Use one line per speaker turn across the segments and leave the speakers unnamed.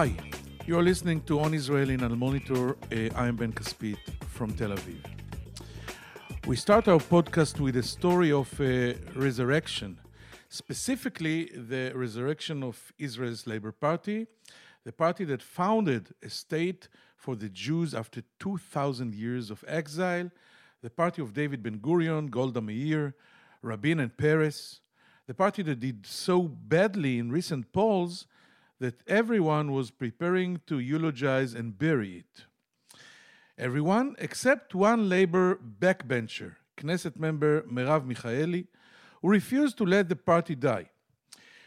Hi, you're listening to On Israel in Al Monitor. Uh, I'm Ben Caspit from Tel Aviv. We start our podcast with a story of uh, resurrection, specifically the resurrection of Israel's Labor Party, the party that founded a state for the Jews after 2,000 years of exile, the party of David Ben Gurion, Golda Meir, Rabin, and Peres, the party that did so badly in recent polls that everyone was preparing to eulogize and bury it. Everyone except one Labor backbencher, Knesset member Merav Michaeli, who refused to let the party die.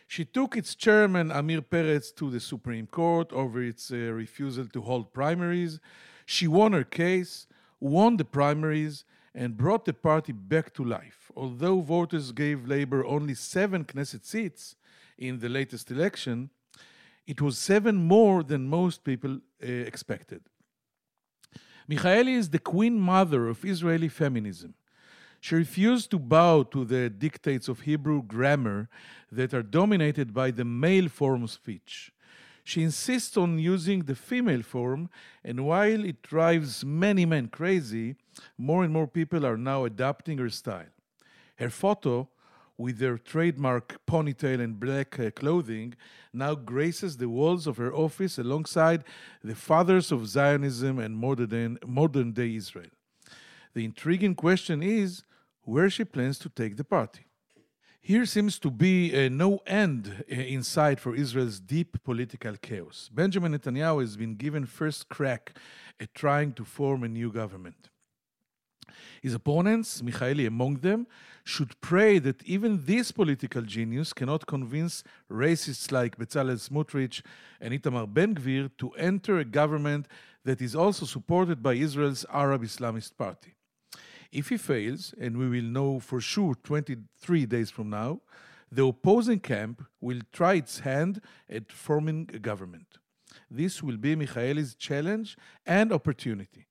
She took its chairman Amir Peretz to the Supreme Court over its uh, refusal to hold primaries. She won her case, won the primaries, and brought the party back to life. Although voters gave Labor only seven Knesset seats in the latest election, it was seven more than most people uh, expected. Michaeli is the queen mother of Israeli feminism. She refused to bow to the dictates of Hebrew grammar that are dominated by the male form of speech. She insists on using the female form, and while it drives many men crazy, more and more people are now adopting her style. Her photo, with their trademark ponytail and black uh, clothing, now graces the walls of her office alongside the fathers of Zionism and modern, modern day Israel. The intriguing question is where she plans to take the party. Here seems to be uh, no end uh, in sight for Israel's deep political chaos. Benjamin Netanyahu has been given first crack at trying to form a new government. His opponents, Michaeli among them, should pray that even this political genius cannot convince racists like Bezalel Smotrich and Itamar Ben Gvir to enter a government that is also supported by Israel's Arab Islamist Party. If he fails, and we will know for sure 23 days from now, the opposing camp will try its hand at forming a government. This will be Michaeli's challenge and opportunity.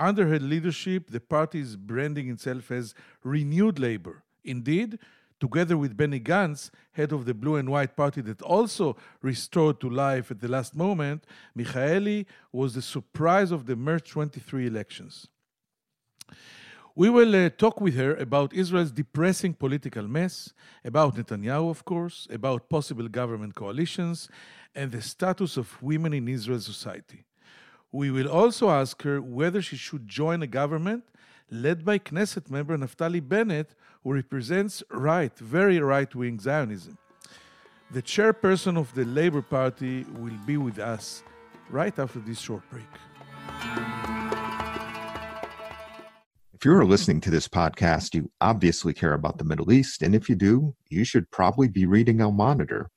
Under her leadership, the party is branding itself as renewed labor. Indeed, together with Benny Gantz, head of the Blue and White Party that also restored to life at the last moment, Michaeli was the surprise of the March 23 elections. We will uh, talk with her about Israel's depressing political mess, about Netanyahu, of course, about possible government coalitions, and the status of women in Israel's society. We will also ask her whether she should join a government led by Knesset member Naftali Bennett, who represents right, very right wing Zionism. The chairperson of the Labor Party will be with us right after this short break.
If you're listening to this podcast, you obviously care about the Middle East. And if you do, you should probably be reading Al Monitor.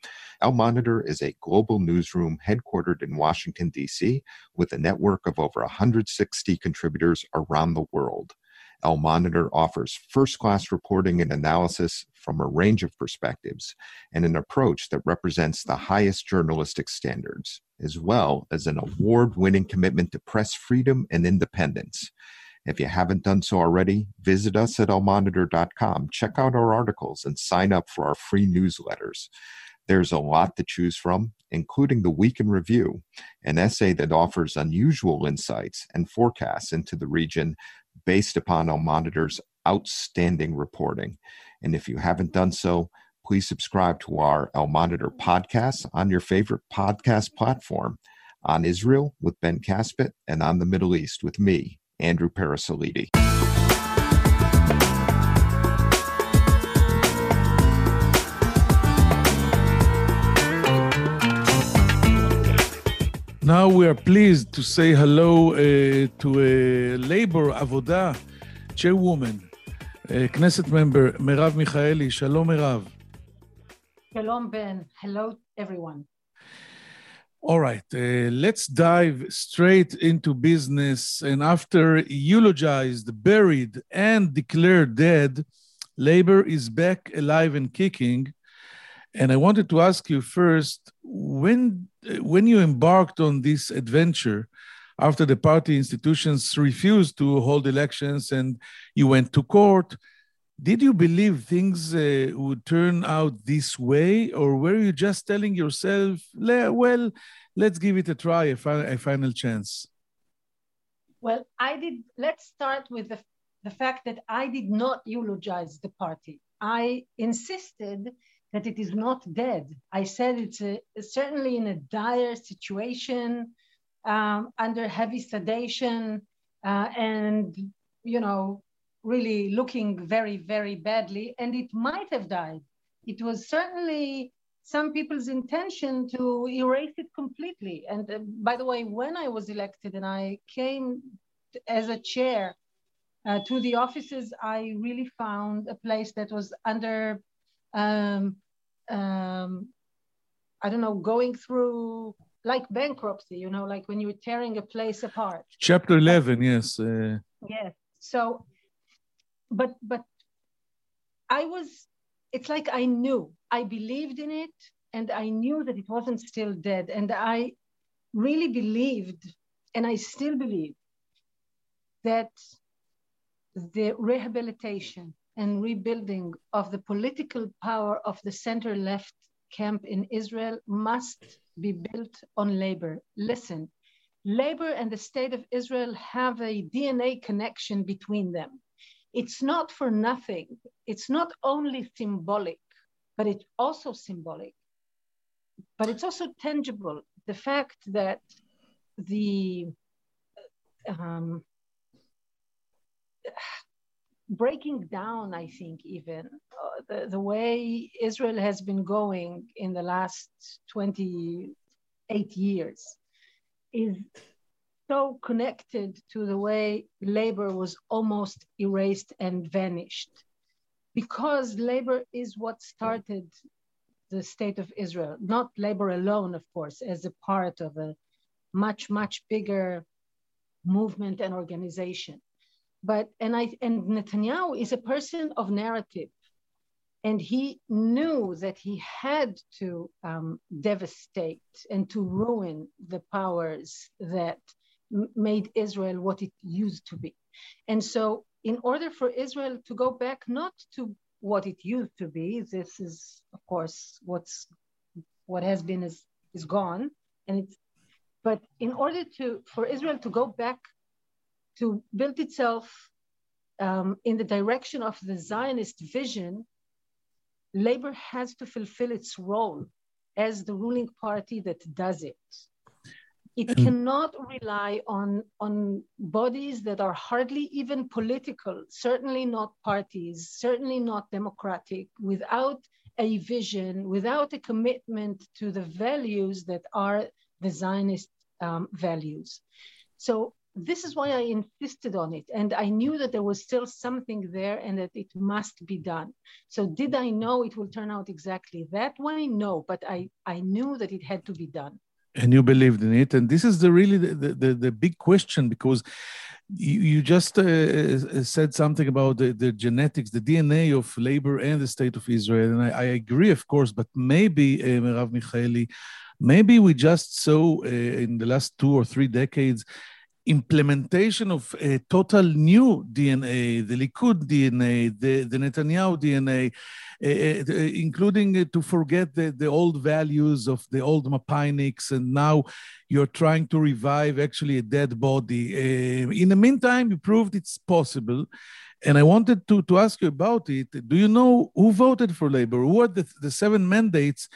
Al Monitor is a global newsroom headquartered in Washington, D.C., with a network of over 160 contributors around the world. Al Monitor offers first class reporting and analysis from a range of perspectives and an approach that represents the highest journalistic standards, as well as an award winning commitment to press freedom and independence. If you haven't done so already, visit us at al-monitor.com, check out our articles, and sign up for our free newsletters. There's a lot to choose from, including the Week in Review, an essay that offers unusual insights and forecasts into the region based upon Al Monitor's outstanding reporting. And if you haven't done so, please subscribe to our El Monitor podcast on your favorite podcast platform on Israel with Ben Caspit and on the Middle East with me, Andrew Parasiliti.
Now we are pleased to say hello uh, to a Labor Avoda chairwoman, uh, Knesset member Merav Michaeli. Shalom, Merav.
Shalom, Ben. Hello, everyone.
All right, uh, let's dive straight into business. And after eulogized, buried, and declared dead, labor is back alive and kicking. And I wanted to ask you first when, when you embarked on this adventure, after the party institutions refused to hold elections and you went to court, did you believe things uh, would turn out this way, or were you just telling yourself, well, let's give it a try, a, fi- a final chance?
Well, I did. Let's start with the, the fact that I did not eulogize the party. I insisted that it is not dead. I said it's a, certainly in a dire situation, um, under heavy sedation, uh, and you know, really looking very, very badly, and it might have died. It was certainly some people's intention to erase it completely. And uh, by the way, when I was elected and I came as a chair uh, to the offices, I really found a place that was under, um, um, I don't know, going through like bankruptcy, you know, like when you're tearing a place apart.
Chapter 11, yes. Uh...
Yes. So, but, but I was, it's like I knew, I believed in it and I knew that it wasn't still dead. And I really believed, and I still believe, that the rehabilitation and rebuilding of the political power of the center left camp in Israel must be built on labor. Listen, labor and the state of Israel have a DNA connection between them. It's not for nothing. It's not only symbolic, but it's also symbolic. But it's also tangible. The fact that the um, breaking down, I think, even uh, the, the way Israel has been going in the last 28 years is so connected to the way labor was almost erased and vanished. Because labor is what started the state of Israel, not labor alone, of course, as a part of a much, much bigger movement and organization but and I and Netanyahu is a person of narrative, and he knew that he had to um, devastate and to ruin the powers that made Israel what it used to be, and so in order for Israel to go back not to what it used to be, this is of course what's what has been is is gone, and it's but in order to for Israel to go back to build itself um, in the direction of the Zionist vision, labor has to fulfill its role as the ruling party that does it. It mm. cannot rely on, on bodies that are hardly even political, certainly not parties, certainly not democratic, without a vision, without a commitment to the values that are the Zionist um, values. So this is why I insisted on it. And I knew that there was still something there and that it must be done. So did I know it will turn out exactly that way? No, but I, I knew that it had to be done.
And you believed in it. And this is the really the, the, the big question because you, you just uh, uh said something about the, the genetics, the DNA of labor and the state of Israel. And I, I agree, of course, but maybe, uh, Merav Michaeli, maybe we just saw uh, in the last two or three decades implementation of a total new DNA, the Likud DNA, the, the Netanyahu DNA, uh, uh, including uh, to forget the, the old values of the old Mapainiks, and now you're trying to revive actually a dead body. In the meantime, you proved it's possible. And I wanted to, to ask you about it. Do you know who voted for Labor? Who are the, the seven mandates?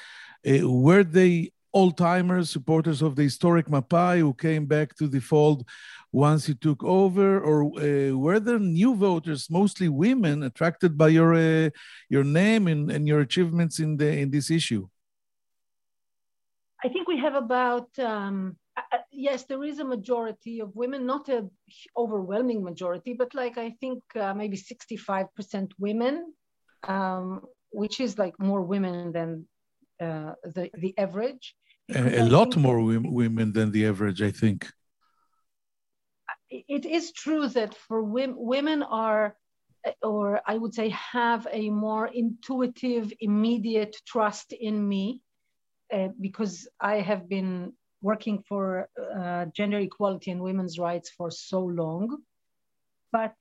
Were they old timers, supporters of the historic Mapai who came back to the fold once he took over, or uh, were there new voters, mostly women, attracted by your uh, your name and, and your achievements in the in this issue?
I think we have about um, uh, yes, there is a majority of women, not a overwhelming majority, but like I think uh, maybe sixty five percent women, um, which is like more women than uh, the the average
a, a lot more women than the average, I think.
It is true that for women, women are, or I would say, have a more intuitive, immediate trust in me uh, because I have been working for uh, gender equality and women's rights for so long. But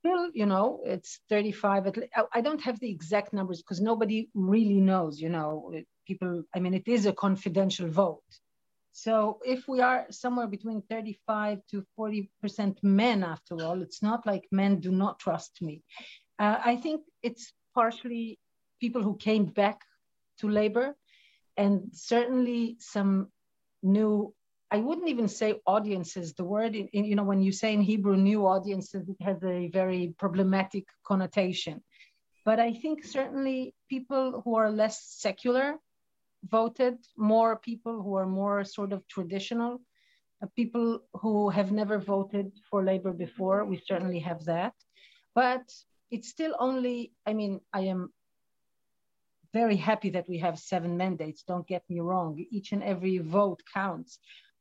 still, you know, it's 35. I don't have the exact numbers because nobody really knows, you know, people, I mean, it is a confidential vote. So if we are somewhere between 35 to 40% men, after all, it's not like men do not trust me. Uh, I think it's partially people who came back to labor and certainly some new I wouldn't even say audiences. The word, in, in, you know, when you say in Hebrew new audiences, it has a very problematic connotation. But I think certainly people who are less secular voted, more people who are more sort of traditional, uh, people who have never voted for labor before. We certainly have that. But it's still only, I mean, I am very happy that we have seven mandates. Don't get me wrong. Each and every vote counts,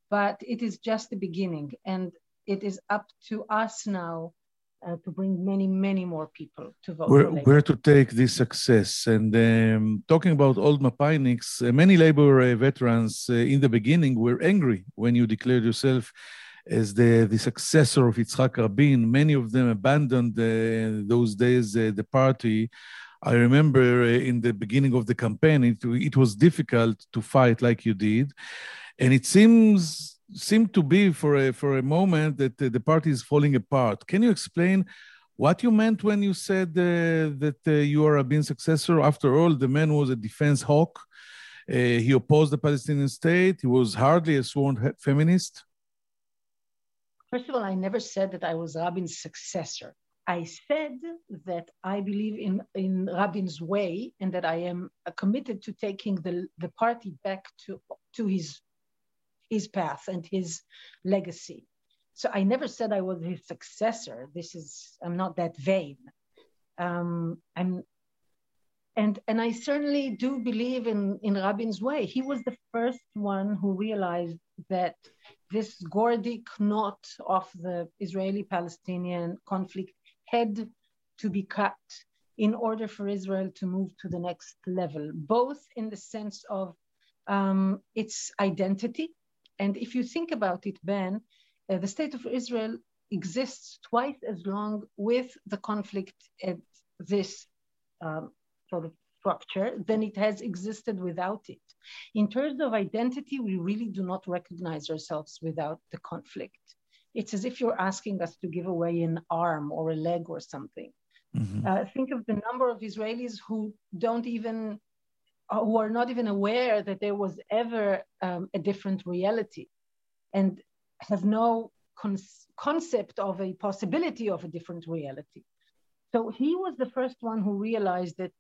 but it is just the beginning, and it is up to us now uh, to bring many, many more people to vote.
Where, where to take this success? And um, talking about old Mapainiks, uh, many labor uh, veterans uh, in the beginning were angry when you declared yourself as the, the successor of Yitzhak Rabin. Many of them abandoned uh, those days uh, the party I remember uh, in the beginning of the campaign, it, it was difficult to fight like you did. And it seems seemed to be for a, for a moment that the, party is falling apart. Can you explain what you meant when you said uh, that uh, you are Rabin successor? After all, the man was a defense hawk. Uh, he opposed the Palestinian state. He was hardly a sworn feminist.
First of all, I never said that I was Rabin's successor. I said that I believe in, in Rabin's way and that I am committed to taking the, the party back to, to his, his path and his legacy. So I never said I was his successor. This is, I'm not that vain. Um, I'm, and, and I certainly do believe in, in Rabin's way. He was the first one who realized that this Gordic knot of the Israeli Palestinian conflict had to be cut in order for Israel to move to the next level, both in the sense of um, its identity. And if you think about it, Ben, uh, the state of Israel exists twice as long with the conflict at this um, sort of structure than it has existed without it. In terms of identity, we really do not recognize ourselves without the conflict it's as if you're asking us to give away an arm or a leg or something. Mm-hmm. Uh, think of the number of Israelis who don't even, who are not even aware that there was ever um, a different reality and have no con- concept of a possibility of a different reality. So he was the first one who realized that,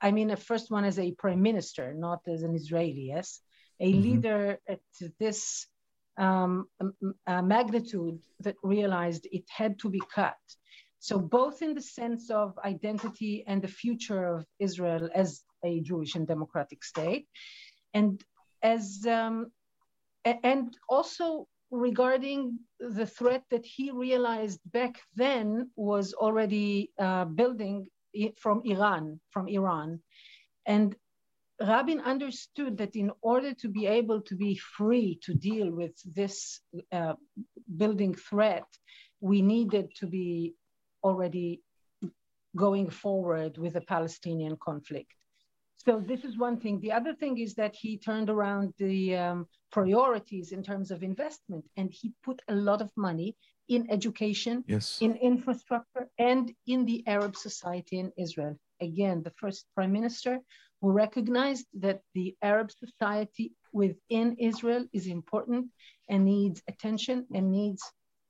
I mean, the first one as a prime minister, not as an Israeli, yes, a mm-hmm. leader at this um, magnitude that realized it had to be cut. So, both in the sense of identity and the future of Israel as a Jewish and democratic state, and as um, and also regarding the threat that he realized back then was already uh, building from Iran, from Iran, and Rabin understood that in order to be able to be free to deal with this uh, building threat, we needed to be already going forward with the Palestinian conflict. So this is one thing. The other thing is that he turned around the um, priorities in terms of investment, and he put a lot of money in education,
yes.
in infrastructure, and in the Arab society in Israel. Again, the first prime minister who recognized that the Arab society within Israel is important and needs attention and needs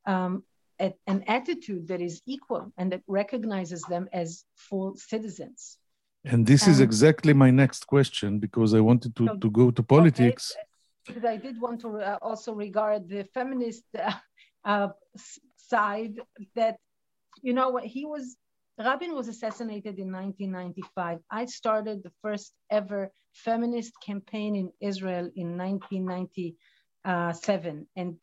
um, a, an attitude that is equal and that recognizes them as full citizens.
And this is exactly my next question because I wanted to, so, to go to politics. Okay,
because I did want to uh, also regard the feminist uh, uh, side that, you know, he was Rabin was assassinated in 1995. I started the first ever feminist campaign in Israel in 1997. And,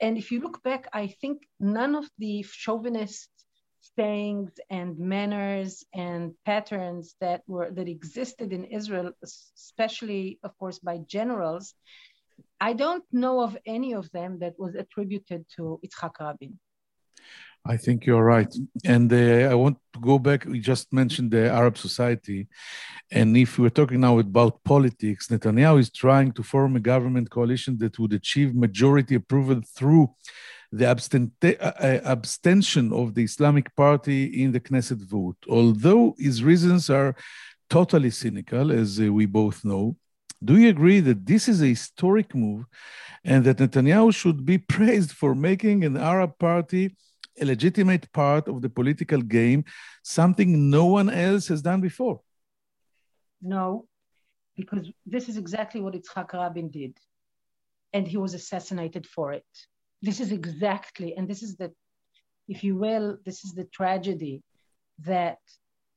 and if you look back, I think none of the chauvinist sayings and manners and patterns that were that existed in Israel, especially, of course, by generals, I don't know of any of them that was attributed to Yitzhak Rabin.
I think you're right. And uh, I want to go back. We just mentioned the Arab society. And if we're talking now about politics, Netanyahu is trying to form a government coalition that would achieve majority approval through the uh, uh, abstention of the Islamic Party in the Knesset vote. Although his reasons are totally cynical, as uh, we both know, do you agree that this is a historic move and that Netanyahu should be praised for making an Arab party a legitimate part of the political game, something no one else has done before.
No, because this is exactly what Yitzhak Rabin did, and he was assassinated for it. This is exactly, and this is the, if you will, this is the tragedy that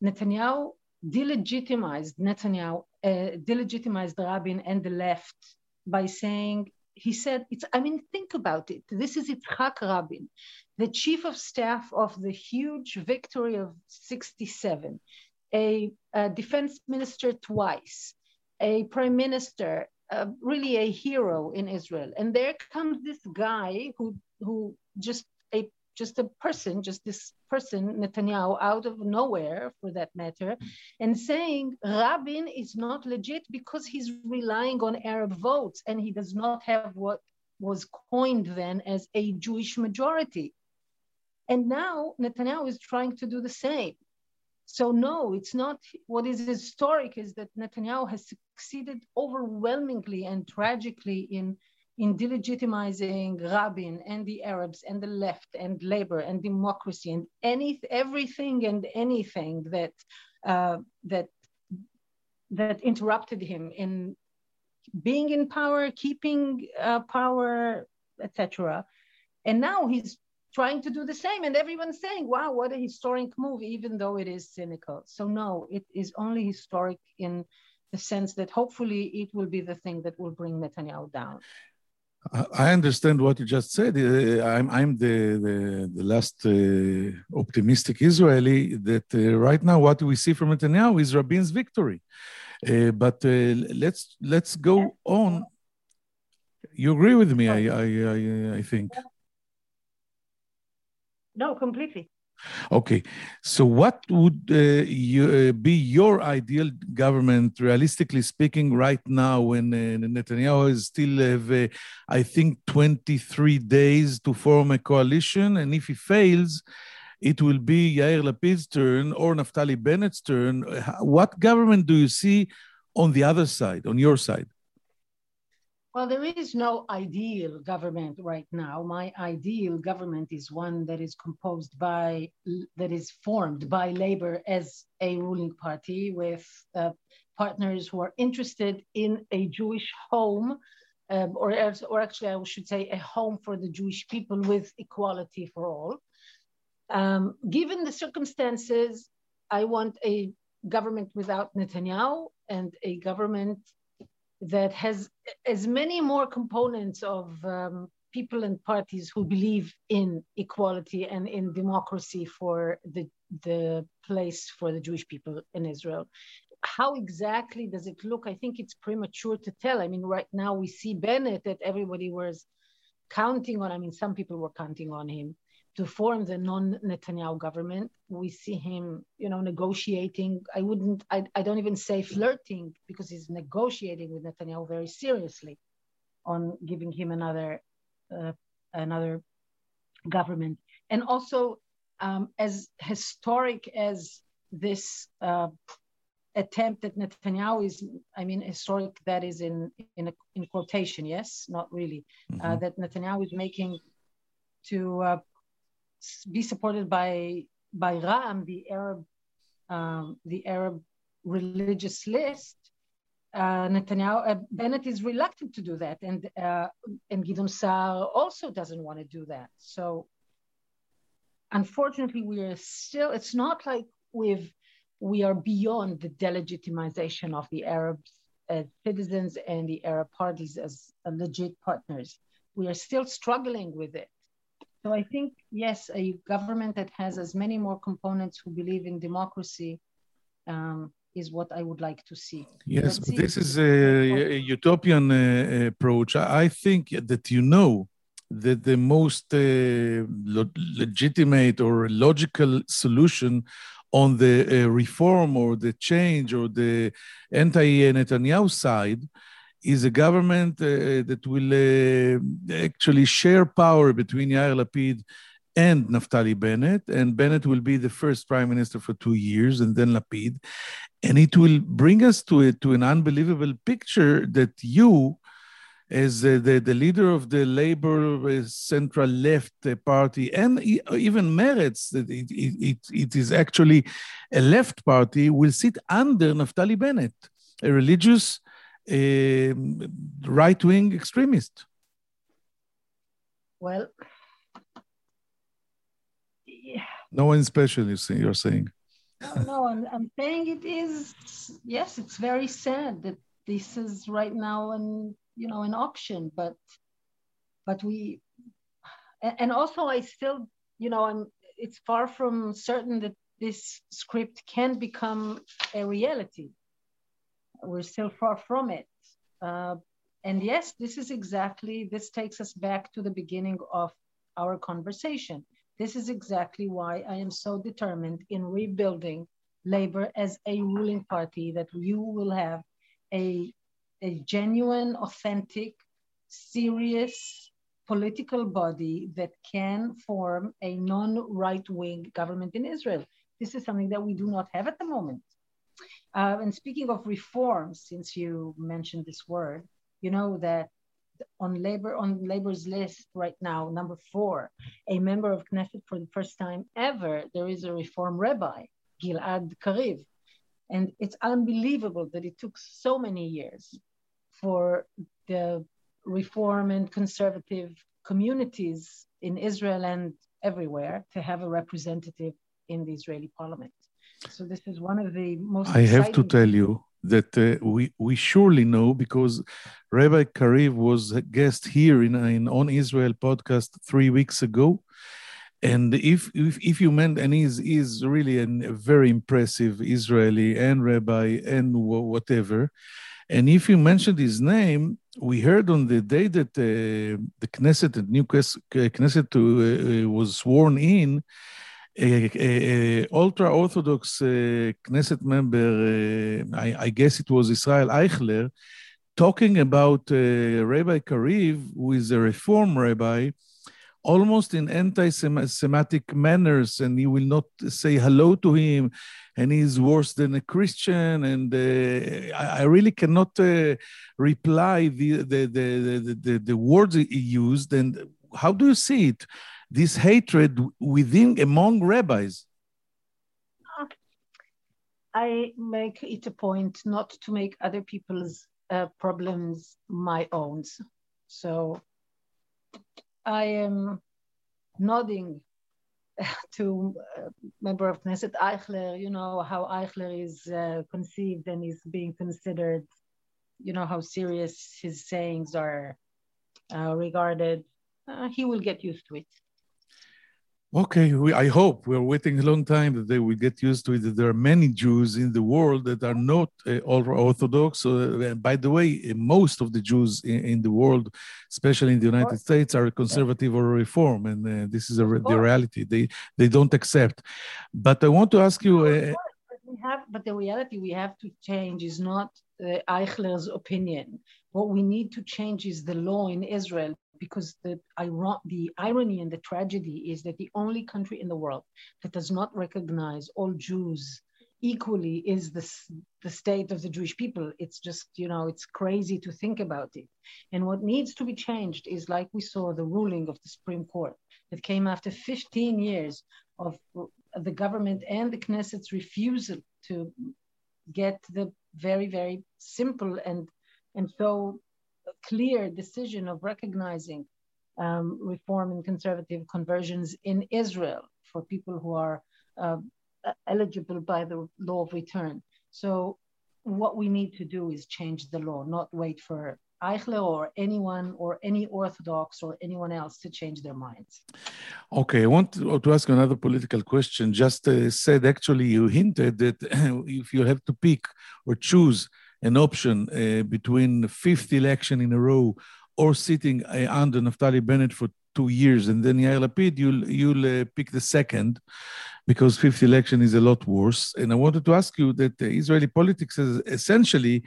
Netanyahu delegitimized Netanyahu, uh, delegitimized Rabin and the left by saying he said, it's, I mean, think about it. This is Yitzhak Rabin, the chief of staff of the huge victory of 67, a, a defense minister twice, a prime minister, really a hero in Israel. And there comes this guy who, who just a just a person, just this person, Netanyahu, out of nowhere for that matter, and saying Rabin is not legit because he's relying on Arab votes and he does not have what was coined then as a Jewish majority. And now Netanyahu is trying to do the same. So no, it's not. What is historic is that Netanyahu has succeeded overwhelmingly and tragically in in delegitimizing Rabin and the Arabs and the left and labor and democracy and any everything and anything that uh, that that interrupted him in being in power, keeping uh, power, etc. And now he's trying to do the same, and everyone's saying, "Wow, what a historic move!" Even though it is cynical. So no, it is only historic in the sense that hopefully it will be the thing that will bring Netanyahu down.
I understand what you just said. Uh, I'm, I'm the, the, the last uh, optimistic Israeli that uh, right now what we see from Netanyahu is Rabin's victory. Uh, but uh, let's let's go on. You agree with me? I I I, I think.
No, completely.
Okay, so what would uh, you, uh, be your ideal government, realistically speaking, right now when uh, Netanyahu is still have, uh, I think, 23 days to form a coalition, and if he fails, it will be Yair Lapid's turn or Naftali Bennett's turn. What government do you see on the other side, on your side?
Well, there is no ideal government right now. My ideal government is one that is composed by, that is formed by labor as a ruling party with uh, partners who are interested in a Jewish home, um, or, or actually, I should say, a home for the Jewish people with equality for all. Um, given the circumstances, I want a government without Netanyahu and a government that has as many more components of um, people and parties who believe in equality and in democracy for the, the place for the Jewish people in Israel. How exactly does it look? I think it's premature to tell. I mean, right now we see Bennett that everybody was counting on. I mean, some people were counting on him to form the non-Netanyahu government. We see him, you know, negotiating. I wouldn't, I, I don't even say flirting because he's negotiating with Netanyahu very seriously on giving him another, uh, another government. And also, um, as historic as this uh, attempt at Netanyahu is, I mean, historic that is in in, a, in quotation, yes, not really, uh, mm-hmm. uh, that Netanyahu is making to uh, be supported by by Ra'am, the Arab um, the Arab religious list, uh, Netanyahu uh, Bennett is reluctant to do that, and uh, and Gideon Saar also doesn't want to do that. So, unfortunately, we are still. It's not like we've we are beyond the delegitimization of the Arabs as citizens and the Arab parties as legit partners. We are still struggling with it. So I think, yes, a government that has as many more components who believe in democracy um, is what I would like to see.
Yes, but this is a, a utopian uh, approach. I think that you know that the most uh, lo- legitimate or logical solution on the uh, reform or the change or the anti-Netanyahu side is a government uh, that will uh, actually share power between Yair Lapid and Naftali Bennett, and Bennett will be the first prime minister for two years, and then Lapid, and it will bring us to a, to an unbelievable picture that you as uh, the, the leader of the Labor uh, Central Left uh, Party and even Meretz, it, it, it, it is actually a left party, will sit under Naftali Bennett, a religious uh, right wing extremist.
Well,
yeah. No one special, you see, you're saying.
No, no I'm, I'm saying it is, yes, it's very sad that this is right now an you know an option but but we and also i still you know i'm it's far from certain that this script can become a reality we're still far from it uh, and yes this is exactly this takes us back to the beginning of our conversation this is exactly why i am so determined in rebuilding labor as a ruling party that you will have a a genuine, authentic, serious political body that can form a non-right wing government in Israel. This is something that we do not have at the moment. Uh, and speaking of reforms, since you mentioned this word, you know that on labor on labor's list right now, number four, a member of Knesset for the first time ever, there is a reform rabbi, Gilad Kariv. And it's unbelievable that it took so many years for the reform and conservative communities in Israel and everywhere to have a representative in the Israeli parliament. So this is one of the most.
I have to tell you that uh, we we surely know because Rabbi Kariv was a guest here in, in on Israel podcast three weeks ago, and if if, if you meant and he's is really an, a very impressive Israeli and rabbi and whatever, and if you mentioned his name, we heard on the day that uh, the Knesset, the new Knesset uh, uh, was sworn in, a, ultra Orthodox uh, Knesset member, uh, I, I, guess it was Israel Eichler, talking about uh, Rabbi Kariv, who is a reform rabbi, almost in anti-Semitic manners, and he will not say hello to him, and he's worse than a Christian. And uh, I, I, really cannot uh, reply the the, the the, the words he used. And how do you see it? This hatred within among rabbis.
I make it a point not to make other people's uh, problems my own. So I am nodding to uh, member of Knesset Eichler, you know, how Eichler is uh, conceived and is being considered, you know, how serious his sayings are uh, regarded. Uh, he will get used to it.
Okay, we, I hope we're waiting a long time that they will get used to it. That there are many Jews in the world that are not uh, Orthodox. Uh, by the way, uh, most of the Jews in, in, the world, especially in the United States, are conservative or reform, and uh, this is a, the reality. They they don't accept. But I want to ask you. Uh,
we have, but the reality we have to change is not uh, Eichler's opinion. What we need to change is the law in Israel because the, the irony and the tragedy is that the only country in the world that does not recognize all Jews equally is the, the state of the Jewish people. It's just, you know, it's crazy to think about it. And what needs to be changed is like we saw the ruling of the Supreme Court that came after 15 years of uh, the government and the Knesset's refusal to get the very, very simple and and so clear decision of recognizing um, reform and conservative conversions in Israel for people who are uh, eligible by the law of return. So, what we need to do is change the law, not wait for Eichler or anyone or any Orthodox or anyone else to change their minds.
Okay, I want to, ask another political question. Just uh, said, actually, you hinted that if you have to pick or choose an option uh, between fifth election in a row or sitting uh, under Naftali Bennett for two years, and then Yair Lapid, you'll you'll uh, pick the second, because fifth election is a lot worse. And I wanted to ask you that Israeli politics has essentially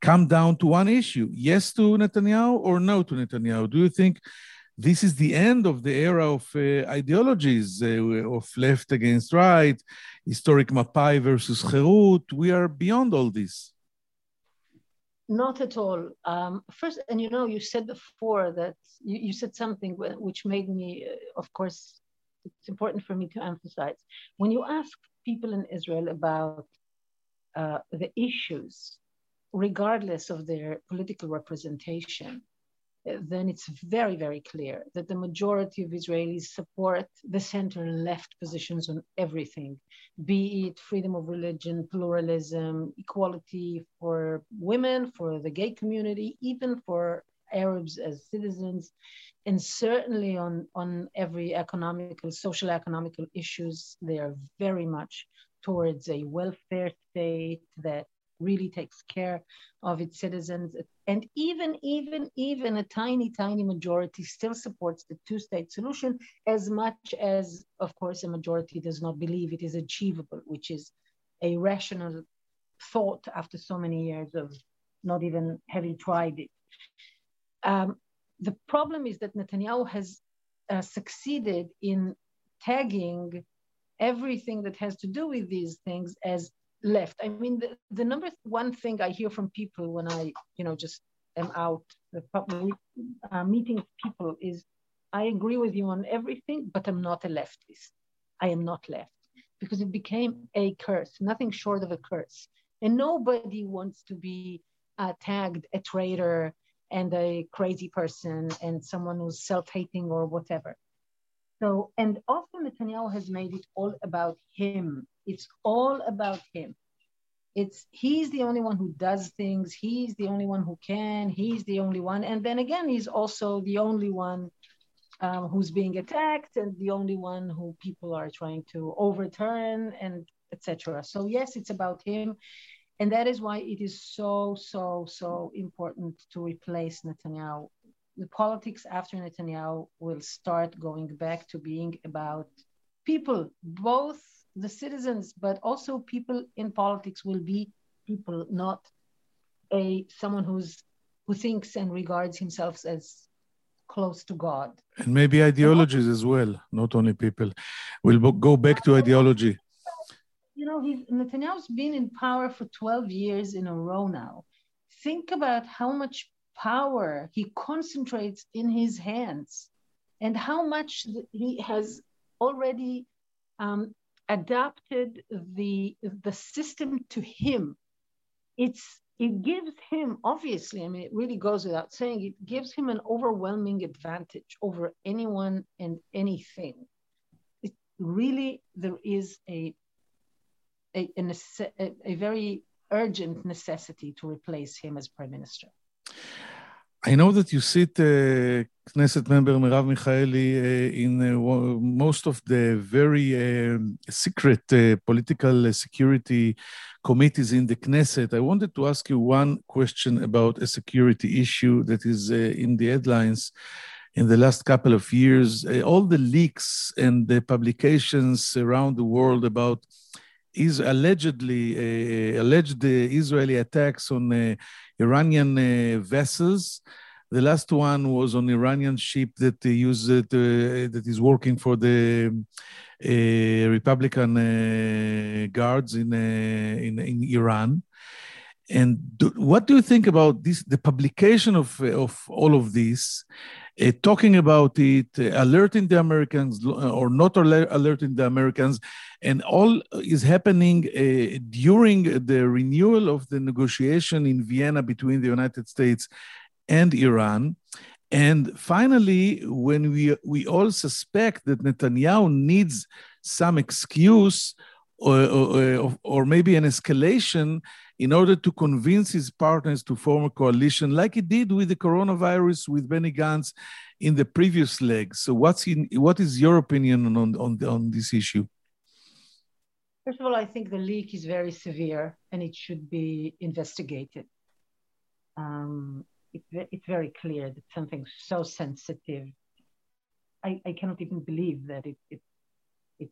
come down to one issue: yes to Netanyahu or no to Netanyahu. Do you think? This is the end of the era of uh, ideologies uh, of left against right, historic Mapai versus Herut. We are beyond all this.
Not at all. Um, first, and you know, you said before that you, you said something which made me, uh, of course, it's important for me to emphasize. When you ask people in Israel about uh, the issues, regardless of their political representation, then it's very, very clear that the majority of Israelis support the center and left positions on everything, be it freedom of religion, pluralism, equality for women, for the gay community, even for Arabs as citizens, and certainly on, on every economical, social economical issues, they are very much towards a welfare state that really takes care of its citizens. And even, even, even a tiny, tiny majority still supports the two state solution as much as, of course, a majority does not believe it is achievable, which is a rational thought after so many years of not even having tried it. Um, the problem is that Netanyahu has uh, succeeded in tagging everything that has to do with these things as left. I mean, the, the number one thing I hear from people when I, you know, just am out uh, meeting people is, I agree with you on everything, but I'm not a leftist. I am not left because it became a curse, nothing short of a curse. And nobody wants to be uh, tagged a traitor and a crazy person and someone who's self-hating or whatever. So, and often Netanyahu has made it all about him. It's all about him. It's he's the only one who does things. He's the only one who can. He's the only one. And then again, he's also the only one um, who's being attacked and the only one who people are trying to overturn and etc. So yes, it's about him. And that is why it is so, so, so important to replace Netanyahu the politics after Netanyahu will start going back to being about people, both the citizens, but also people in politics will be people, not a someone who's who thinks and regards himself as close to God.
And maybe ideologies as well, not only people. We'll go back to ideology.
You know, he's, Netanyahu's been in power for 12 years in a row now. Think about how much power he concentrates in his hands and how much he has already um, adapted the, the system to him. It's, it gives him, obviously, I mean, it really goes without saying, it gives him an overwhelming advantage over anyone and anything. It really, there is a, a, a, a very urgent necessity to replace him as prime minister.
I know that you sit, uh, Knesset member Merav Michaeli, uh, in uh, most of the very uh, secret political security committees in the Knesset. I wanted to ask you one question about a security issue that is uh, in the headlines in the last couple of years. all the leaks and the publications around the world about is allegedly alleged Israeli attacks on Iranian vessels. The last one was on Iranian ship that used uh, that is working for the uh, Republican uh, guards in, uh, in in Iran. And do, what do you think about this? The publication of of all of this, uh, talking about it, uh, alerting the Americans or not alerting the Americans, and all is happening uh, during the renewal of the negotiation in Vienna between the United States and Iran. And finally, when we, we all suspect that Netanyahu needs some excuse or, or, or, maybe an escalation in order to convince his partners to form a coalition, like he did with the coronavirus with Benny Gantz in the previous leg. So, what's in, what is your opinion on, on, on this issue?
First of all, I think the leak is very severe and it should be investigated. Um, it's, it's very clear that something so sensitive, I, I cannot even believe that it, it, it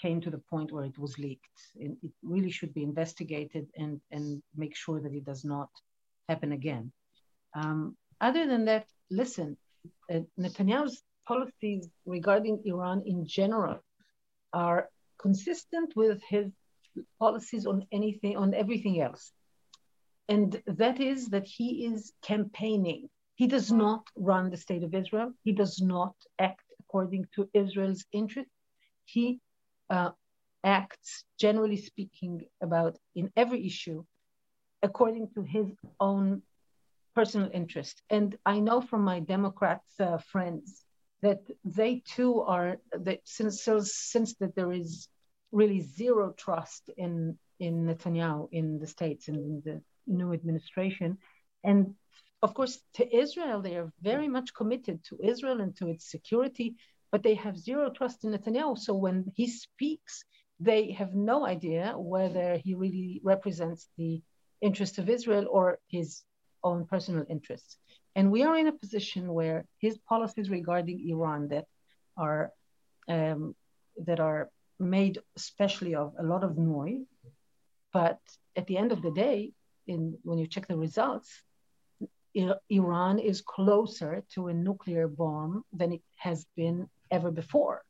came to the point where it was leaked. It, it really should be investigated and, and make sure that it does not happen again. Um, other than that, listen, uh, Netanyahu's policies regarding Iran in general are consistent with his policies on anything, on everything else. And that is that he is campaigning. He does not run the state of Israel. He does not act according to Israel's interests. He uh, acts, generally speaking, about in every issue according to his own personal interest. And I know from my Democrats uh, friends that they too are that since since that there is really zero trust in in Netanyahu in the states and in the new administration, and of course to Israel they are very much committed to Israel and to its security, but they have zero trust in Netanyahu. So when he speaks, they have no idea whether he really represents the interest of Israel or his own personal interests. And we are in a position where his policies regarding Iran that are um, that are made especially of a lot of noise, but at the end of the day, in when you check the results, Iran is closer to a nuclear bomb than it has been ever before,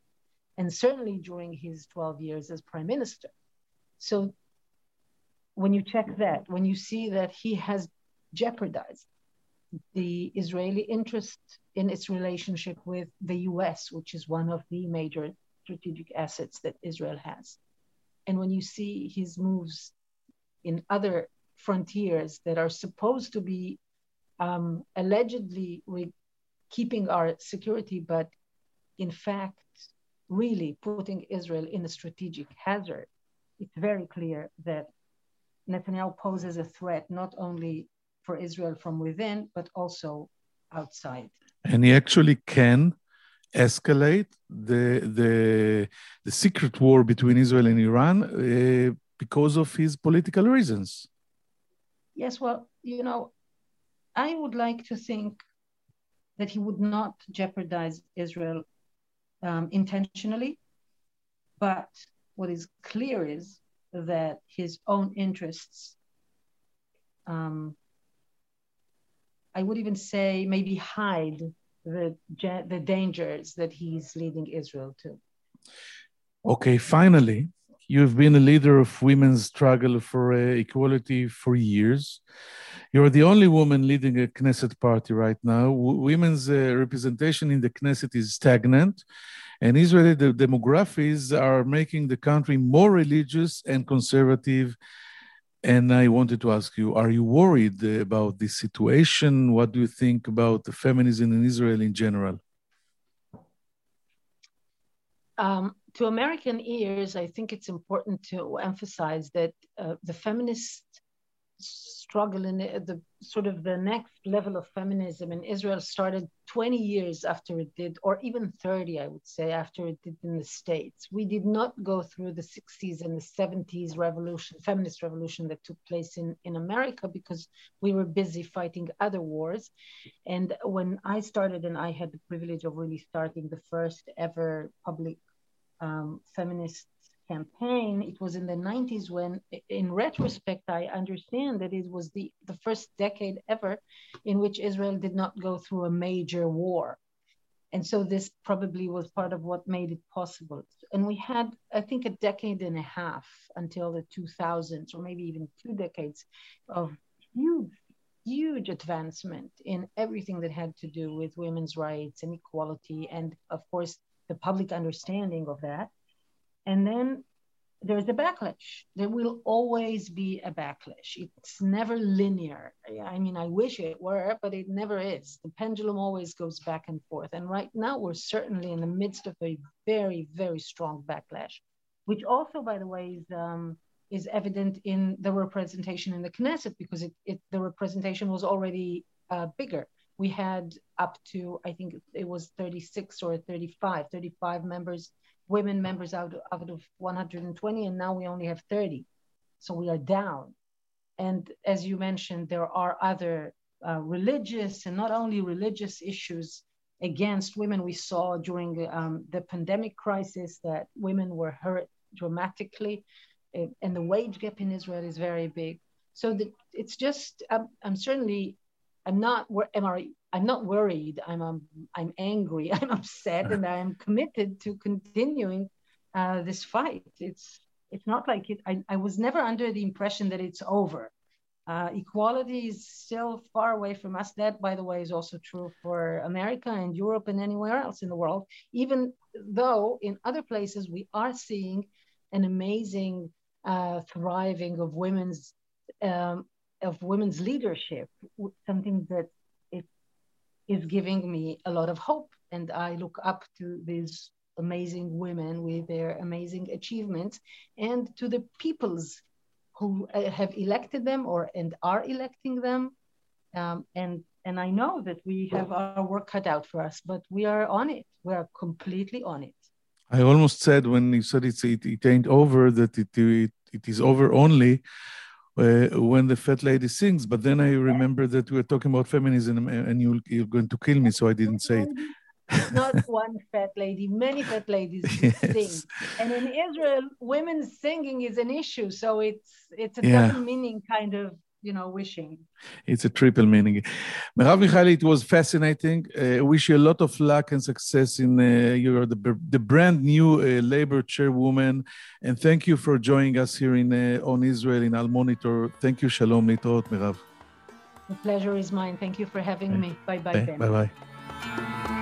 and certainly during his 12 years as prime minister. So when you check that, when you see that he has jeopardized the Israeli interest in its relationship with the US, which is one of the major strategic assets that Israel has. And when you see his moves in other frontiers that are supposed to be um, allegedly re- keeping our security, but in fact, really putting Israel in a strategic hazard, it's very clear that Netanyahu poses a threat not only for Israel from within, but also outside.
And he actually can escalate the the the secret war between Israel and Iran uh, because of his political reasons.
Yes, well, you know, I would like to think that he would not jeopardize Israel um, intentionally, but what is clear is that his own interests um, I would even say maybe hide the, the dangers that he's leading Israel to.
Okay, finally, you've been a leader of women's struggle for uh, equality for years. You're the only woman leading a Knesset party right now. W- women's uh, representation in the Knesset is stagnant, and Israeli demographics are making the country more religious and conservative and I wanted to ask you Are you worried about this situation? What do you think about feminism in Israel in general?
Um, to American ears, I think it's important to emphasize that uh, the feminist struggle in the sort of the next level of feminism in Israel started 20 years after it did, or even 30, I would say, after it did in the States. We did not go through the 60s and the 70s revolution, feminist revolution that took place in, in America because we were busy fighting other wars. And when I started, and I had the privilege of really starting the first ever public um, feminist campaign, it was in the 90s when, in retrospect, I understand that it was the, the first decade ever in which Israel did not go through a major war. And so this probably was part of what made it possible. And we had, I think, a decade and a half until the 2000s, or maybe even two decades of huge, huge advancement in everything that had to do with women's rights and equality, and of course, the public understanding of that. And then there's a backlash. There will always be a backlash. It's never linear. I mean, I wish it were, but it never is. The pendulum always goes back and forth. And right now, we're certainly in the midst of a very, very strong backlash, which also, by the way, is, um, is evident in the representation in the Knesset because it, it the representation was already uh, bigger. We had up to, I think it was 36 or 35, 35 members women members out, out of 120, and now we only have 30. So we are down. And as you mentioned, there are other uh, religious and not only religious issues against women. We saw during um, the pandemic crisis that women were hurt dramatically, and the wage gap in Israel is very big. So the, it's just I'm, I'm certainly I'm not I, I'm not worried. I'm um, I'm angry. I'm upset, and I'm committed to continuing uh, this fight. It's it's not like it. I, I was never under the impression that it's over. Uh, equality is still far away from us. That, by the way, is also true for America and Europe and anywhere else in the world, even though in other places we are seeing an amazing uh, thriving of women's um, of women's leadership, something that it is giving me a lot of hope. And I look up to these amazing women with their amazing achievements and to the peoples who uh, have elected them or and are electing them. Um, and and I know that we have our work cut out for us, but we are on it. We are completely on it.
I almost said when you said it's it, it ain't over that it, it it is over only Uh, when the fat lady sings. But then I remember that we were talking about feminism and you you're going to kill me, so I didn't say it.
not one fat lady, many fat ladies yes. sing. And in Israel, women singing is an issue. So it's it's a yeah. double meaning kind of you know wishing.
It's a triple meaning. Merav Michaeli, it was fascinating. I uh, wish you a lot of luck and success in uh, you're the the brand new uh, labor chairwoman, and thank you for joining us here in uh, on Israel in Al Monitor. Thank you. Shalom, Litot, Merav.
The pleasure is mine. Thank you for having me. Bye bye.
Bye bye.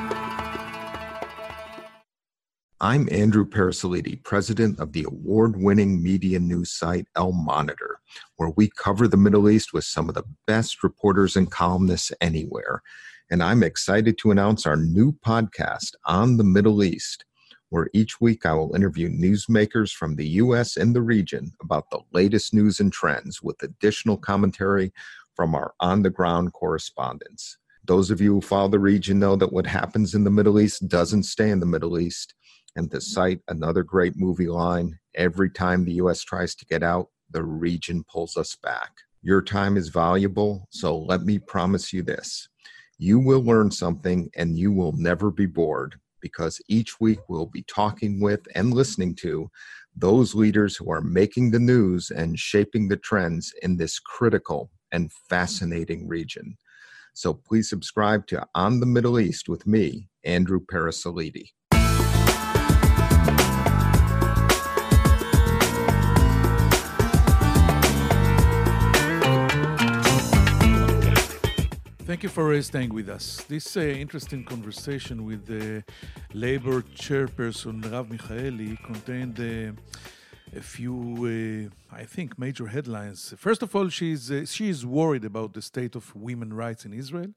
I'm Andrew Parasiliti, president of the award winning media news site Al Monitor, where we cover the Middle East with some of the best reporters and columnists anywhere. And I'm excited to announce our new podcast on the Middle East, where each week I will interview newsmakers from the U.S. and the region about the latest news and trends with additional commentary from our on the ground correspondents. Those of you who follow the region know that what happens in the Middle East doesn't stay in the Middle East and to cite another great movie line every time the US tries to get out, the region pulls us back. Your time is valuable, so let me promise you this you will learn something and you will never be bored because each week we'll be talking with and listening to those leaders who are making the news and shaping the trends in this critical and fascinating region. So please subscribe to On the Middle East with me, Andrew Parasiliti.
Thank you for staying with us. This uh, interesting conversation with the labor chairperson Merav Michaeli contained uh, a few, uh, I think, major headlines. First of all, she's uh, she is worried about the state of women rights in Israel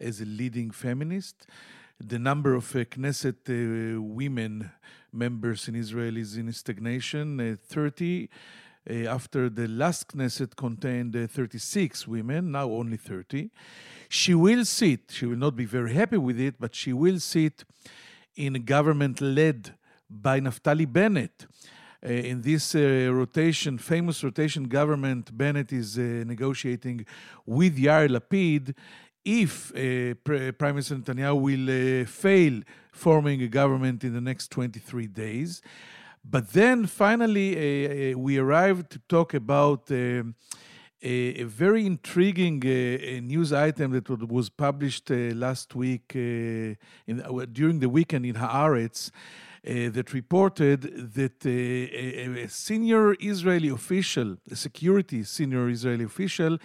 as a leading feminist. The number of uh, Knesset uh, women members in Israel is in stagnation, 30. After the last Knesset contained 36 women, now only 30. She will sit, she will not be very happy with it, but she will sit in a government led by Naftali Bennett. Uh, in this uh, rotation, famous rotation government, Bennett is uh, negotiating with Yair Lapid if uh, Prime Minister Netanyahu will fail forming a government in the next 23 days. But then finally, uh, we arrived to talk about a, a very intriguing uh, news item that was published uh, last week uh, in, uh, during the weekend in Haaretz. Uh, that reported that uh, a, a, senior Israeli official, a security senior Israeli official,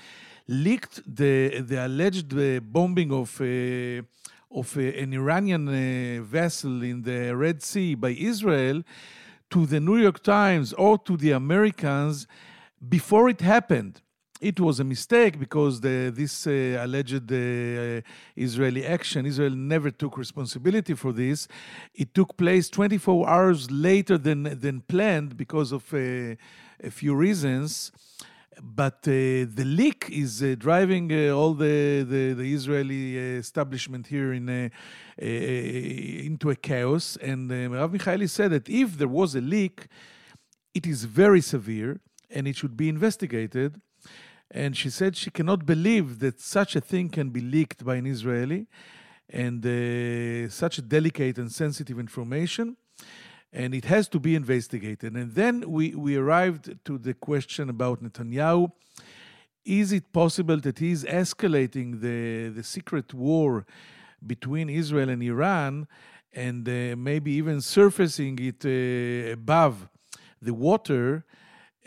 leaked the the alleged bombing of of an Iranian vessel in the Red Sea by Israel to the New York Times or to the Americans before it happened it was a mistake because the, this uh, alleged uh, Israeli action, Israel never took responsibility for this. It took place 24 hours later than, than planned because of uh, a few reasons. But uh, the leak is uh, driving uh, all the, the, the, Israeli establishment here in into a chaos. And Rav Michaeli said that if there was a leak, it is very severe and it should be investigated And she said she cannot believe that such a thing can be leaked by an Israeli and uh, such delicate and sensitive information. And it has to be investigated. And then we, we arrived to the question about Netanyahu. Is it possible that he is escalating the, the secret war between Israel and Iran and uh, maybe even surfacing it uh, above the water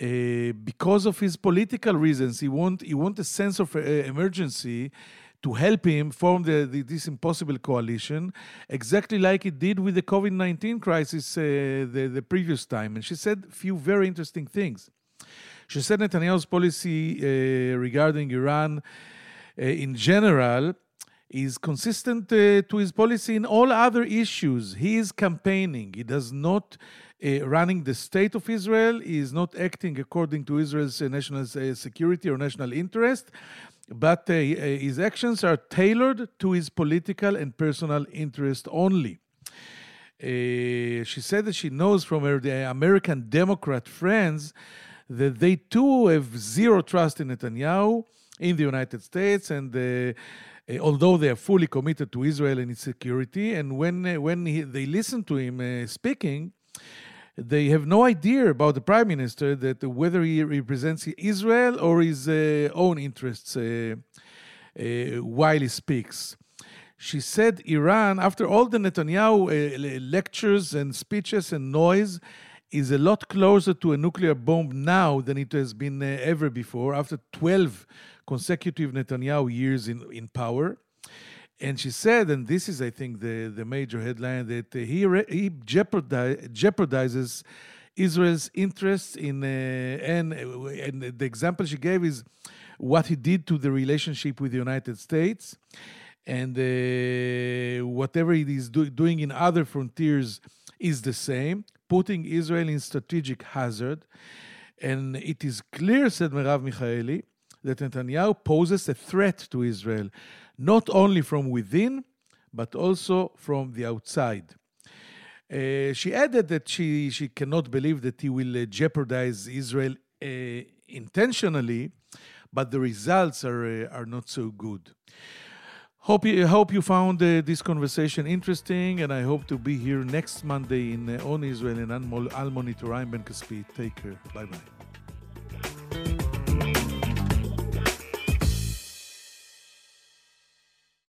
uh, because of his political reasons. He want he want a sense of uh, emergency to help him form the, the, this impossible coalition, exactly like it did with the COVID nineteen crisis uh, the the previous time. And she said a few very interesting things. She said Netanyahu's policy uh, regarding Iran uh, in general is consistent uh, to his policy in all other issues. He is campaigning. He does not uh, running the state of Israel. He is not acting according to Israel's uh, national uh, security or national interest, but uh, uh, his actions are tailored to his political and personal interest only. she said that she knows from her American Democrat friends that they too have zero trust in Netanyahu in the United States and uh, although they are fully committed to Israel and its security. And when, uh, when he, they listen to him uh, speaking, they have no idea about the prime minister that whether he represents Israel or his uh, own interests uh, uh, while he speaks. She said Iran, after all the Netanyahu uh, lectures and speeches and noise, is a lot closer to a nuclear bomb now than it has been uh, ever before, after 12 consecutive Netanyahu years in, in power. And she said, and this is, I think, the, the major headline, that he, he jeopardize, jeopardizes Israel's interests in, uh, and, and the example she gave is what he did to the relationship with the United States. And uh, whatever he is do- doing in other frontiers is the same, putting Israel in strategic hazard. And it is clear, said Merav Michaeli, that Netanyahu poses a threat to Israel not only from within, but also from the outside. Uh, she added that she, she cannot believe that he will uh, jeopardize Israel uh, intentionally, but the results are, uh, are not so good. Hope you, hope you found uh, this conversation interesting, and I hope to be here next Monday in uh, On Israel and Al Monitor. I'm Ben Caspit. Take care. Bye bye.